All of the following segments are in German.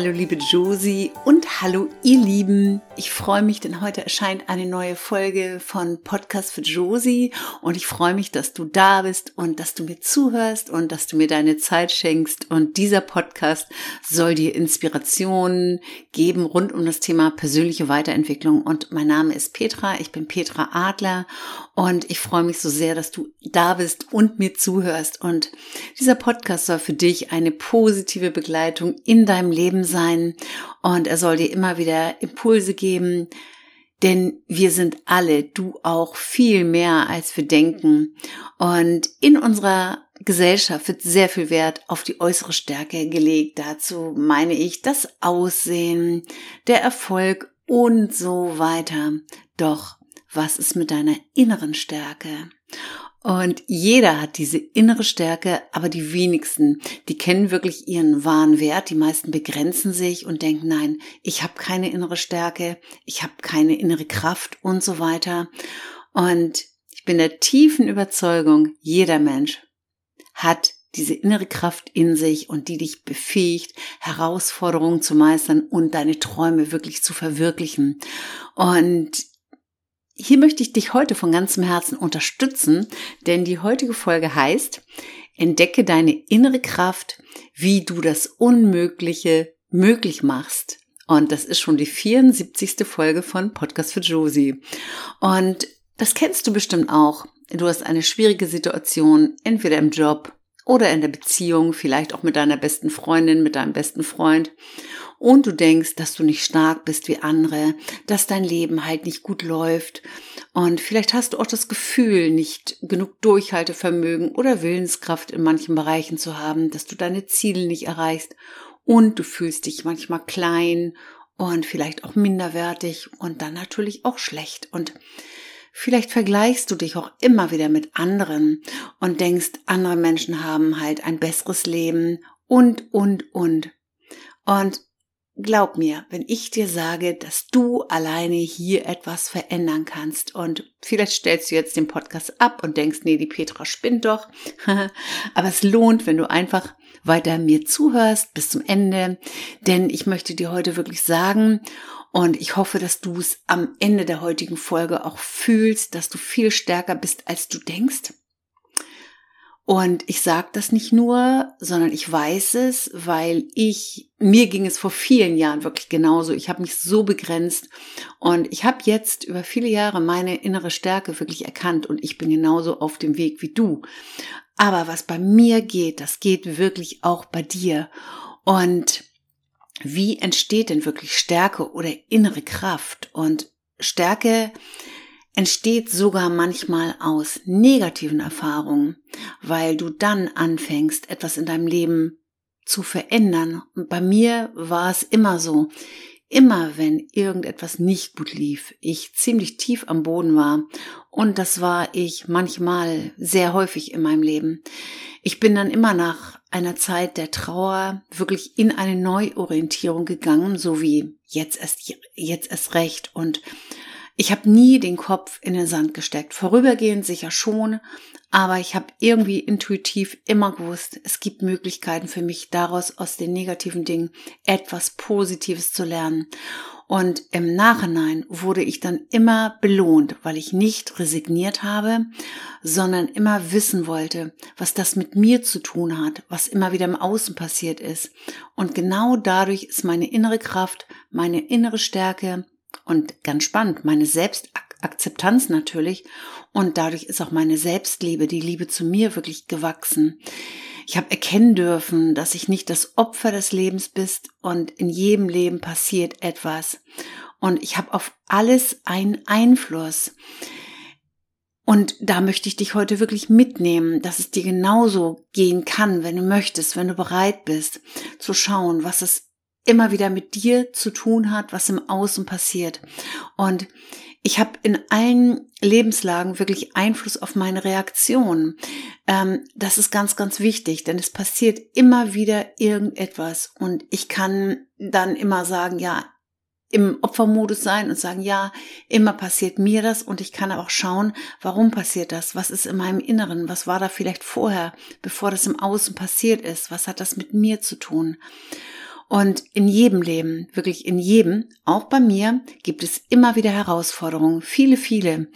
Hallo liebe Josie und hallo ihr Lieben. Ich freue mich, denn heute erscheint eine neue Folge von Podcast für Josie und ich freue mich, dass du da bist und dass du mir zuhörst und dass du mir deine Zeit schenkst. Und dieser Podcast soll dir Inspirationen geben rund um das Thema persönliche Weiterentwicklung. Und mein Name ist Petra, ich bin Petra Adler. Und ich freue mich so sehr, dass du da bist und mir zuhörst. Und dieser Podcast soll für dich eine positive Begleitung in deinem Leben Leben sein und er soll dir immer wieder Impulse geben, denn wir sind alle, du auch, viel mehr als wir denken. Und in unserer Gesellschaft wird sehr viel Wert auf die äußere Stärke gelegt. Dazu meine ich das Aussehen, der Erfolg und so weiter. Doch was ist mit deiner inneren Stärke? Und jeder hat diese innere Stärke, aber die wenigsten, die kennen wirklich ihren wahren Wert. Die meisten begrenzen sich und denken, nein, ich habe keine innere Stärke, ich habe keine innere Kraft und so weiter. Und ich bin der tiefen Überzeugung, jeder Mensch hat diese innere Kraft in sich und die dich befähigt, Herausforderungen zu meistern und deine Träume wirklich zu verwirklichen. Und hier möchte ich dich heute von ganzem Herzen unterstützen, denn die heutige Folge heißt, entdecke deine innere Kraft, wie du das Unmögliche möglich machst. Und das ist schon die 74. Folge von Podcast für Josie. Und das kennst du bestimmt auch. Du hast eine schwierige Situation, entweder im Job oder in der Beziehung, vielleicht auch mit deiner besten Freundin, mit deinem besten Freund und du denkst, dass du nicht stark bist wie andere, dass dein Leben halt nicht gut läuft. Und vielleicht hast du auch das Gefühl, nicht genug Durchhaltevermögen oder Willenskraft in manchen Bereichen zu haben, dass du deine Ziele nicht erreichst. Und du fühlst dich manchmal klein und vielleicht auch minderwertig und dann natürlich auch schlecht. Und Vielleicht vergleichst du dich auch immer wieder mit anderen und denkst, andere Menschen haben halt ein besseres Leben und, und, und. Und Glaub mir, wenn ich dir sage, dass du alleine hier etwas verändern kannst und vielleicht stellst du jetzt den Podcast ab und denkst, nee, die Petra spinnt doch, aber es lohnt, wenn du einfach weiter mir zuhörst bis zum Ende, denn ich möchte dir heute wirklich sagen und ich hoffe, dass du es am Ende der heutigen Folge auch fühlst, dass du viel stärker bist, als du denkst und ich sage das nicht nur, sondern ich weiß es, weil ich, mir ging es vor vielen Jahren wirklich genauso. Ich habe mich so begrenzt und ich habe jetzt über viele Jahre meine innere Stärke wirklich erkannt und ich bin genauso auf dem Weg wie du. Aber was bei mir geht, das geht wirklich auch bei dir. Und wie entsteht denn wirklich Stärke oder innere Kraft? Und Stärke entsteht sogar manchmal aus negativen Erfahrungen, weil du dann anfängst, etwas in deinem Leben zu verändern. Und bei mir war es immer so. Immer wenn irgendetwas nicht gut lief, ich ziemlich tief am Boden war. Und das war ich manchmal sehr häufig in meinem Leben. Ich bin dann immer nach einer Zeit der Trauer wirklich in eine Neuorientierung gegangen, so wie jetzt erst, jetzt erst recht und ich habe nie den Kopf in den Sand gesteckt. Vorübergehend sicher schon, aber ich habe irgendwie intuitiv immer gewusst, es gibt Möglichkeiten für mich daraus aus den negativen Dingen etwas Positives zu lernen. Und im Nachhinein wurde ich dann immer belohnt, weil ich nicht resigniert habe, sondern immer wissen wollte, was das mit mir zu tun hat, was immer wieder im Außen passiert ist. Und genau dadurch ist meine innere Kraft, meine innere Stärke, und ganz spannend, meine Selbstakzeptanz natürlich. Und dadurch ist auch meine Selbstliebe, die Liebe zu mir wirklich gewachsen. Ich habe erkennen dürfen, dass ich nicht das Opfer des Lebens bist und in jedem Leben passiert etwas. Und ich habe auf alles einen Einfluss. Und da möchte ich dich heute wirklich mitnehmen, dass es dir genauso gehen kann, wenn du möchtest, wenn du bereit bist, zu schauen, was es immer wieder mit dir zu tun hat, was im Außen passiert. Und ich habe in allen Lebenslagen wirklich Einfluss auf meine Reaktion. Ähm, das ist ganz, ganz wichtig, denn es passiert immer wieder irgendetwas. Und ich kann dann immer sagen, ja, im Opfermodus sein und sagen, ja, immer passiert mir das und ich kann auch schauen, warum passiert das? Was ist in meinem Inneren? Was war da vielleicht vorher, bevor das im Außen passiert ist? Was hat das mit mir zu tun? Und in jedem Leben, wirklich in jedem, auch bei mir, gibt es immer wieder Herausforderungen, viele, viele.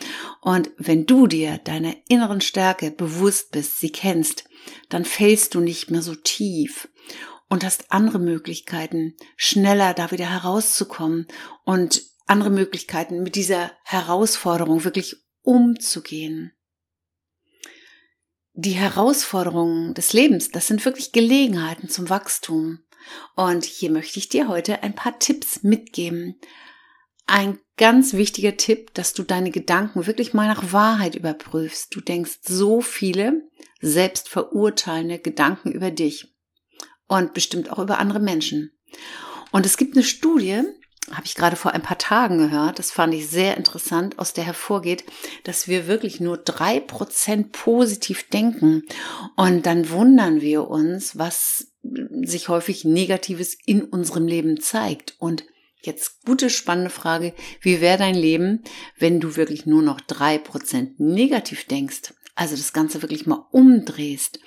Und wenn du dir deiner inneren Stärke bewusst bist, sie kennst, dann fällst du nicht mehr so tief und hast andere Möglichkeiten, schneller da wieder herauszukommen und andere Möglichkeiten, mit dieser Herausforderung wirklich umzugehen. Die Herausforderungen des Lebens, das sind wirklich Gelegenheiten zum Wachstum. Und hier möchte ich dir heute ein paar Tipps mitgeben. Ein ganz wichtiger Tipp, dass du deine Gedanken wirklich mal nach Wahrheit überprüfst. Du denkst so viele selbstverurteilende Gedanken über dich und bestimmt auch über andere Menschen. Und es gibt eine Studie, habe ich gerade vor ein paar Tagen gehört, das fand ich sehr interessant, aus der hervorgeht, dass wir wirklich nur drei Prozent positiv denken. Und dann wundern wir uns, was sich häufig Negatives in unserem Leben zeigt. Und jetzt gute, spannende Frage, wie wäre dein Leben, wenn du wirklich nur noch drei Prozent negativ denkst? Also das Ganze wirklich mal umdrehst.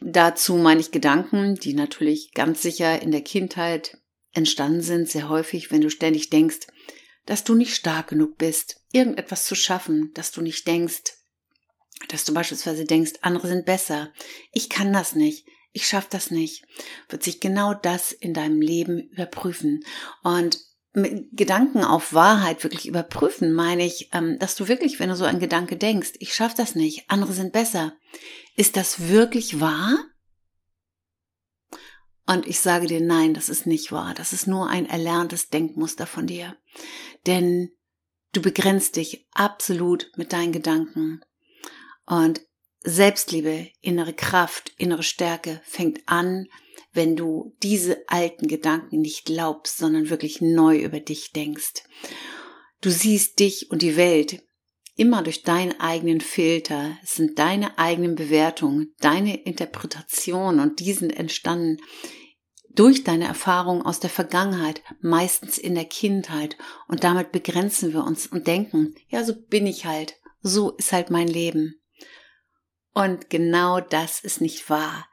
Dazu meine ich Gedanken, die natürlich ganz sicher in der Kindheit entstanden sind, sehr häufig, wenn du ständig denkst, dass du nicht stark genug bist, irgendetwas zu schaffen, dass du nicht denkst, dass du beispielsweise denkst, andere sind besser, ich kann das nicht, ich schaffe das nicht, wird sich genau das in deinem Leben überprüfen. Und mit Gedanken auf Wahrheit wirklich überprüfen, meine ich, ähm, dass du wirklich, wenn du so ein Gedanke denkst, ich schaffe das nicht, andere sind besser, ist das wirklich wahr? Und ich sage dir, nein, das ist nicht wahr. Das ist nur ein erlerntes Denkmuster von dir. Denn du begrenzt dich absolut mit deinen Gedanken. Und Selbstliebe, innere Kraft, innere Stärke fängt an, wenn du diese alten Gedanken nicht glaubst, sondern wirklich neu über dich denkst. Du siehst dich und die Welt immer durch deinen eigenen Filter. Es sind deine eigenen Bewertungen, deine Interpretation und die sind entstanden durch deine Erfahrungen aus der Vergangenheit, meistens in der Kindheit. Und damit begrenzen wir uns und denken, ja, so bin ich halt, so ist halt mein Leben. Und genau das ist nicht wahr.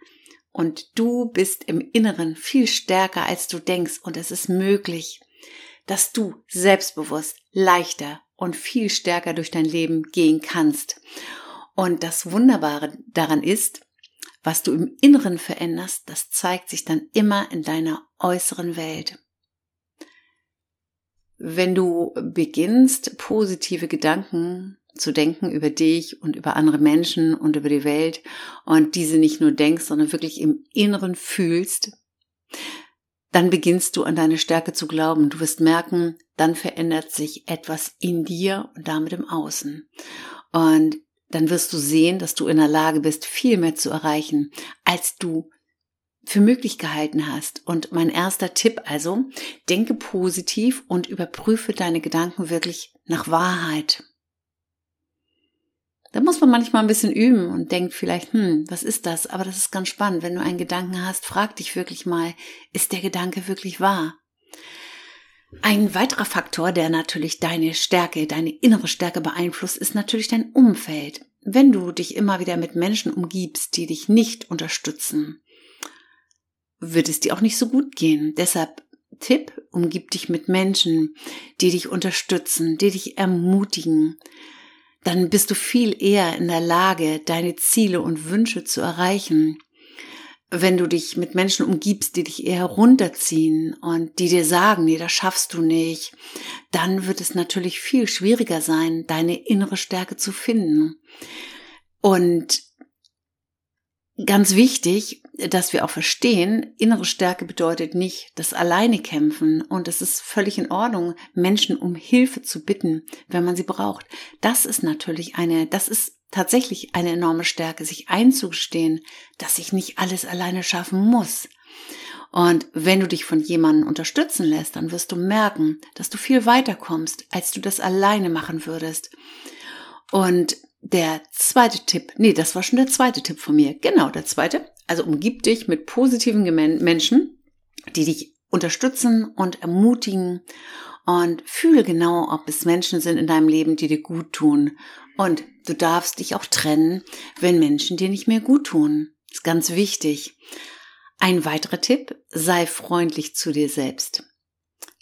Und du bist im Inneren viel stärker, als du denkst. Und es ist möglich, dass du selbstbewusst, leichter und viel stärker durch dein Leben gehen kannst. Und das Wunderbare daran ist, was du im Inneren veränderst, das zeigt sich dann immer in deiner äußeren Welt. Wenn du beginnst, positive Gedanken zu denken über dich und über andere Menschen und über die Welt und diese nicht nur denkst, sondern wirklich im Inneren fühlst, dann beginnst du an deine Stärke zu glauben. Du wirst merken, dann verändert sich etwas in dir und damit im Außen. Und dann wirst du sehen, dass du in der Lage bist, viel mehr zu erreichen, als du für möglich gehalten hast. Und mein erster Tipp also, denke positiv und überprüfe deine Gedanken wirklich nach Wahrheit. Da muss man manchmal ein bisschen üben und denkt vielleicht, hm, was ist das? Aber das ist ganz spannend. Wenn du einen Gedanken hast, frag dich wirklich mal, ist der Gedanke wirklich wahr? Ein weiterer Faktor, der natürlich deine Stärke, deine innere Stärke beeinflusst, ist natürlich dein Umfeld. Wenn du dich immer wieder mit Menschen umgibst, die dich nicht unterstützen, wird es dir auch nicht so gut gehen. Deshalb Tipp, umgib dich mit Menschen, die dich unterstützen, die dich ermutigen, dann bist du viel eher in der Lage, deine Ziele und Wünsche zu erreichen. Wenn du dich mit Menschen umgibst, die dich eher runterziehen und die dir sagen, nee, das schaffst du nicht, dann wird es natürlich viel schwieriger sein, deine innere Stärke zu finden. Und ganz wichtig, dass wir auch verstehen, innere Stärke bedeutet nicht das alleine kämpfen und es ist völlig in Ordnung, Menschen um Hilfe zu bitten, wenn man sie braucht. Das ist natürlich eine, das ist tatsächlich eine enorme Stärke, sich einzugestehen, dass ich nicht alles alleine schaffen muss. Und wenn du dich von jemandem unterstützen lässt, dann wirst du merken, dass du viel weiter kommst, als du das alleine machen würdest. Und der zweite Tipp, nee, das war schon der zweite Tipp von mir. Genau, der zweite. Also umgib dich mit positiven Menschen, die dich unterstützen und ermutigen und fühle genau, ob es Menschen sind in deinem Leben, die dir gut tun. Und du darfst dich auch trennen, wenn Menschen dir nicht mehr gut tun. Ist ganz wichtig. Ein weiterer Tipp, sei freundlich zu dir selbst.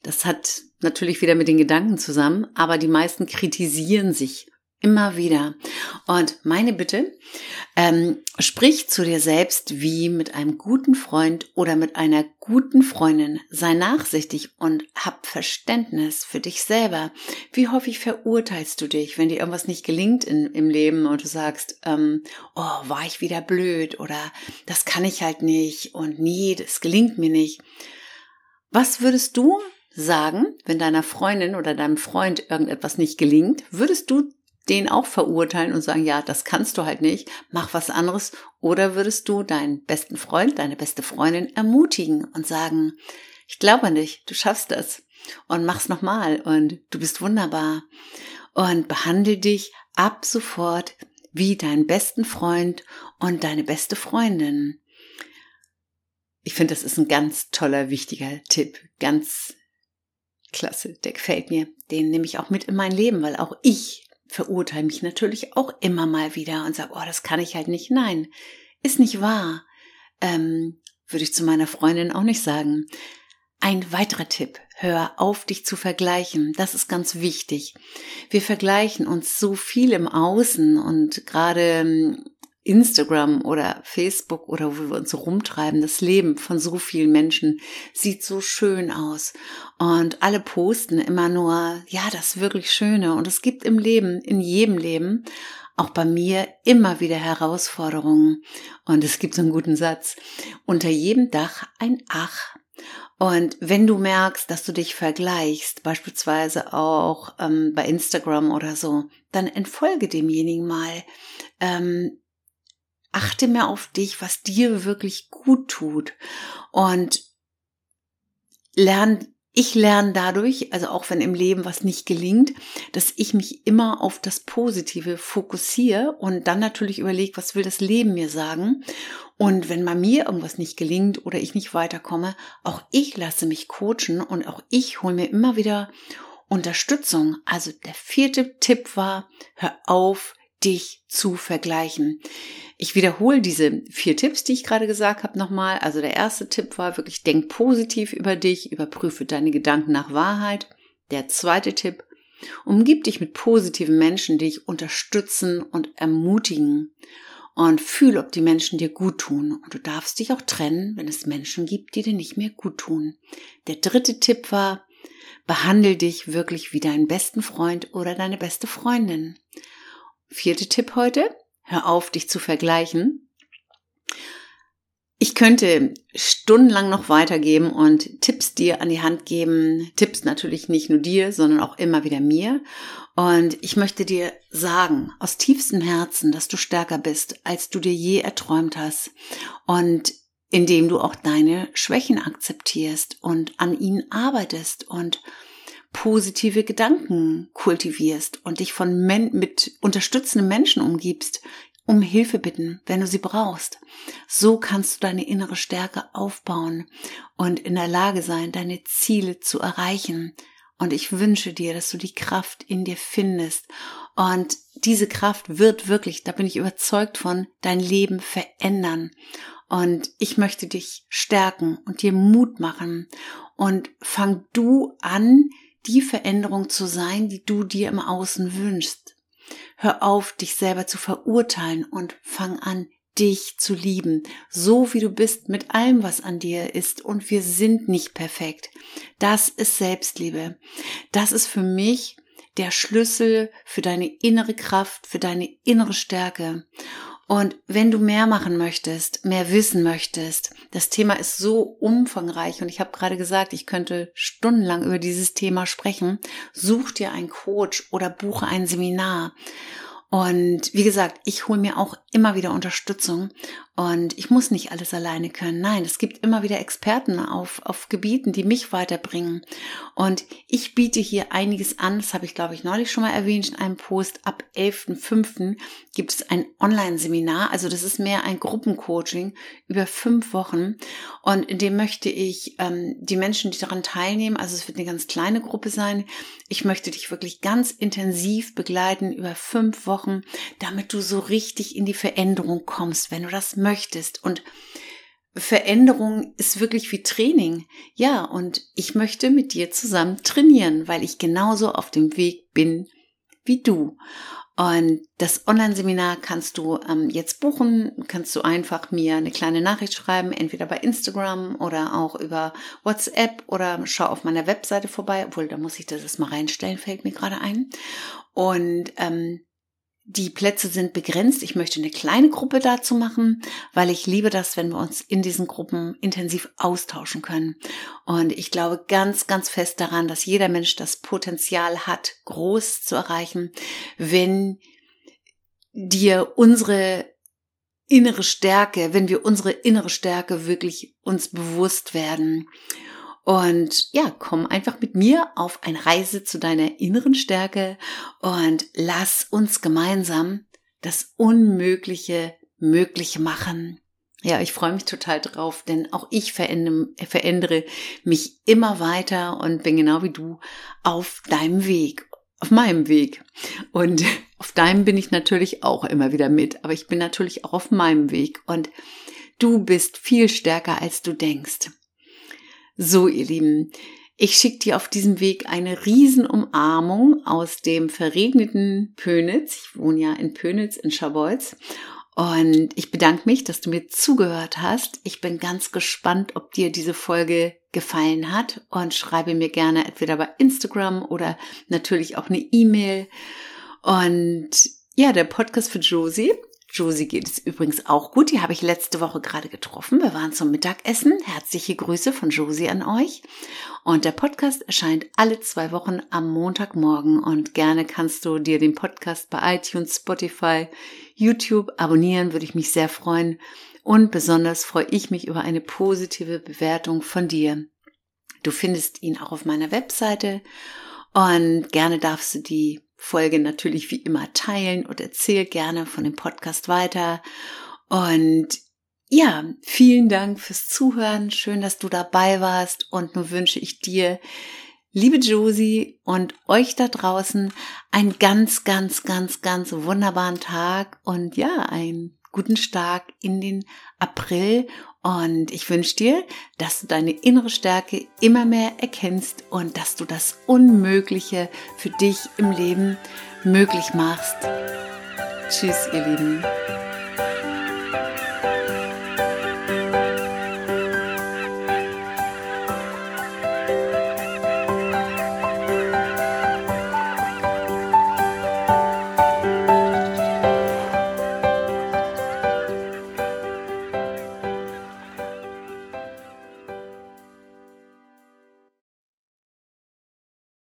Das hat natürlich wieder mit den Gedanken zusammen, aber die meisten kritisieren sich Immer wieder. Und meine Bitte, ähm, sprich zu dir selbst wie mit einem guten Freund oder mit einer guten Freundin. Sei nachsichtig und hab Verständnis für dich selber. Wie häufig verurteilst du dich, wenn dir irgendwas nicht gelingt in, im Leben und du sagst, ähm, oh, war ich wieder blöd oder das kann ich halt nicht und nie, das gelingt mir nicht. Was würdest du sagen, wenn deiner Freundin oder deinem Freund irgendetwas nicht gelingt? Würdest du den auch verurteilen und sagen, ja, das kannst du halt nicht, mach was anderes? Oder würdest du deinen besten Freund, deine beste Freundin ermutigen und sagen, ich glaube nicht, du schaffst das und mach's nochmal und du bist wunderbar und behandle dich ab sofort wie deinen besten Freund und deine beste Freundin. Ich finde, das ist ein ganz toller, wichtiger Tipp. Ganz klasse. Der gefällt mir. Den nehme ich auch mit in mein Leben, weil auch ich verurteile mich natürlich auch immer mal wieder und sage, oh, das kann ich halt nicht. Nein, ist nicht wahr. Ähm, würde ich zu meiner Freundin auch nicht sagen. Ein weiterer Tipp, hör auf, dich zu vergleichen. Das ist ganz wichtig. Wir vergleichen uns so viel im Außen und gerade ähm, Instagram oder Facebook oder wo wir uns rumtreiben, das Leben von so vielen Menschen sieht so schön aus. Und alle posten immer nur, ja, das wirklich Schöne. Und es gibt im Leben, in jedem Leben, auch bei mir immer wieder Herausforderungen. Und es gibt so einen guten Satz. Unter jedem Dach ein Ach. Und wenn du merkst, dass du dich vergleichst, beispielsweise auch ähm, bei Instagram oder so, dann entfolge demjenigen mal. Ähm, achte mehr auf dich, was dir wirklich gut tut. Und lern, ich lerne dadurch, also auch wenn im Leben was nicht gelingt, dass ich mich immer auf das Positive fokussiere und dann natürlich überlege, was will das Leben mir sagen. Und wenn bei mir irgendwas nicht gelingt oder ich nicht weiterkomme, auch ich lasse mich coachen und auch ich hole mir immer wieder Unterstützung. Also der vierte Tipp war, hör auf, dich zu vergleichen. Ich wiederhole diese vier Tipps, die ich gerade gesagt habe, nochmal. Also der erste Tipp war wirklich, denk positiv über dich, überprüfe deine Gedanken nach Wahrheit. Der zweite Tipp, umgib dich mit positiven Menschen, die dich unterstützen und ermutigen. Und fühl, ob die Menschen dir gut tun. Und du darfst dich auch trennen, wenn es Menschen gibt, die dir nicht mehr gut tun. Der dritte Tipp war, behandle dich wirklich wie deinen besten Freund oder deine beste Freundin. Vierte Tipp heute. Hör auf, dich zu vergleichen. Ich könnte stundenlang noch weitergeben und Tipps dir an die Hand geben. Tipps natürlich nicht nur dir, sondern auch immer wieder mir. Und ich möchte dir sagen, aus tiefstem Herzen, dass du stärker bist, als du dir je erträumt hast. Und indem du auch deine Schwächen akzeptierst und an ihnen arbeitest und positive Gedanken kultivierst und dich von Men mit unterstützenden Menschen umgibst, um Hilfe bitten, wenn du sie brauchst. So kannst du deine innere Stärke aufbauen und in der Lage sein, deine Ziele zu erreichen. Und ich wünsche dir, dass du die Kraft in dir findest. Und diese Kraft wird wirklich, da bin ich überzeugt von, dein Leben verändern. Und ich möchte dich stärken und dir Mut machen. Und fang du an, die Veränderung zu sein, die du dir im Außen wünschst. Hör auf, dich selber zu verurteilen und fang an, dich zu lieben, so wie du bist, mit allem, was an dir ist. Und wir sind nicht perfekt. Das ist Selbstliebe. Das ist für mich der Schlüssel für deine innere Kraft, für deine innere Stärke. Und wenn du mehr machen möchtest, mehr wissen möchtest, das Thema ist so umfangreich und ich habe gerade gesagt, ich könnte stundenlang über dieses Thema sprechen, such dir einen Coach oder buche ein Seminar. Und wie gesagt, ich hole mir auch immer wieder Unterstützung und ich muss nicht alles alleine können. Nein, es gibt immer wieder Experten auf, auf Gebieten, die mich weiterbringen. Und ich biete hier einiges an. Das habe ich, glaube ich, neulich schon mal erwähnt in einem Post. Ab 11.05. gibt es ein Online-Seminar. Also das ist mehr ein Gruppencoaching über fünf Wochen. Und in dem möchte ich ähm, die Menschen, die daran teilnehmen, also es wird eine ganz kleine Gruppe sein. Ich möchte dich wirklich ganz intensiv begleiten über fünf Wochen, damit du so richtig in die Veränderung kommst, wenn du das möchtest. Und Veränderung ist wirklich wie Training. Ja, und ich möchte mit dir zusammen trainieren, weil ich genauso auf dem Weg bin wie du. Und das Online-Seminar kannst du ähm, jetzt buchen, kannst du einfach mir eine kleine Nachricht schreiben, entweder bei Instagram oder auch über WhatsApp oder schau auf meiner Webseite vorbei, obwohl da muss ich das mal reinstellen, fällt mir gerade ein. Und ähm, die Plätze sind begrenzt. Ich möchte eine kleine Gruppe dazu machen, weil ich liebe das, wenn wir uns in diesen Gruppen intensiv austauschen können. Und ich glaube ganz, ganz fest daran, dass jeder Mensch das Potenzial hat, groß zu erreichen, wenn dir unsere innere Stärke, wenn wir unsere innere Stärke wirklich uns bewusst werden. Und ja, komm einfach mit mir auf eine Reise zu deiner inneren Stärke und lass uns gemeinsam das Unmögliche möglich machen. Ja, ich freue mich total drauf, denn auch ich verändere, verändere mich immer weiter und bin genau wie du auf deinem Weg, auf meinem Weg. Und auf deinem bin ich natürlich auch immer wieder mit, aber ich bin natürlich auch auf meinem Weg und du bist viel stärker, als du denkst. So, ihr Lieben, ich schicke dir auf diesem Weg eine Riesenumarmung aus dem verregneten Pönitz. Ich wohne ja in Pönitz in Scharbeutz. Und ich bedanke mich, dass du mir zugehört hast. Ich bin ganz gespannt, ob dir diese Folge gefallen hat und schreibe mir gerne entweder bei Instagram oder natürlich auch eine E-Mail. Und ja, der Podcast für Josie Josie geht es übrigens auch gut. Die habe ich letzte Woche gerade getroffen. Wir waren zum Mittagessen. Herzliche Grüße von Josie an euch. Und der Podcast erscheint alle zwei Wochen am Montagmorgen. Und gerne kannst du dir den Podcast bei iTunes, Spotify, YouTube abonnieren. Würde ich mich sehr freuen. Und besonders freue ich mich über eine positive Bewertung von dir. Du findest ihn auch auf meiner Webseite. Und gerne darfst du die Folge natürlich wie immer teilen und erzähl gerne von dem Podcast weiter. Und ja, vielen Dank fürs Zuhören. Schön, dass du dabei warst. Und nun wünsche ich dir, liebe Josie und euch da draußen, einen ganz, ganz, ganz, ganz wunderbaren Tag und ja, einen guten Start in den April und ich wünsche dir, dass du deine innere Stärke immer mehr erkennst und dass du das Unmögliche für dich im Leben möglich machst. Tschüss, ihr Lieben.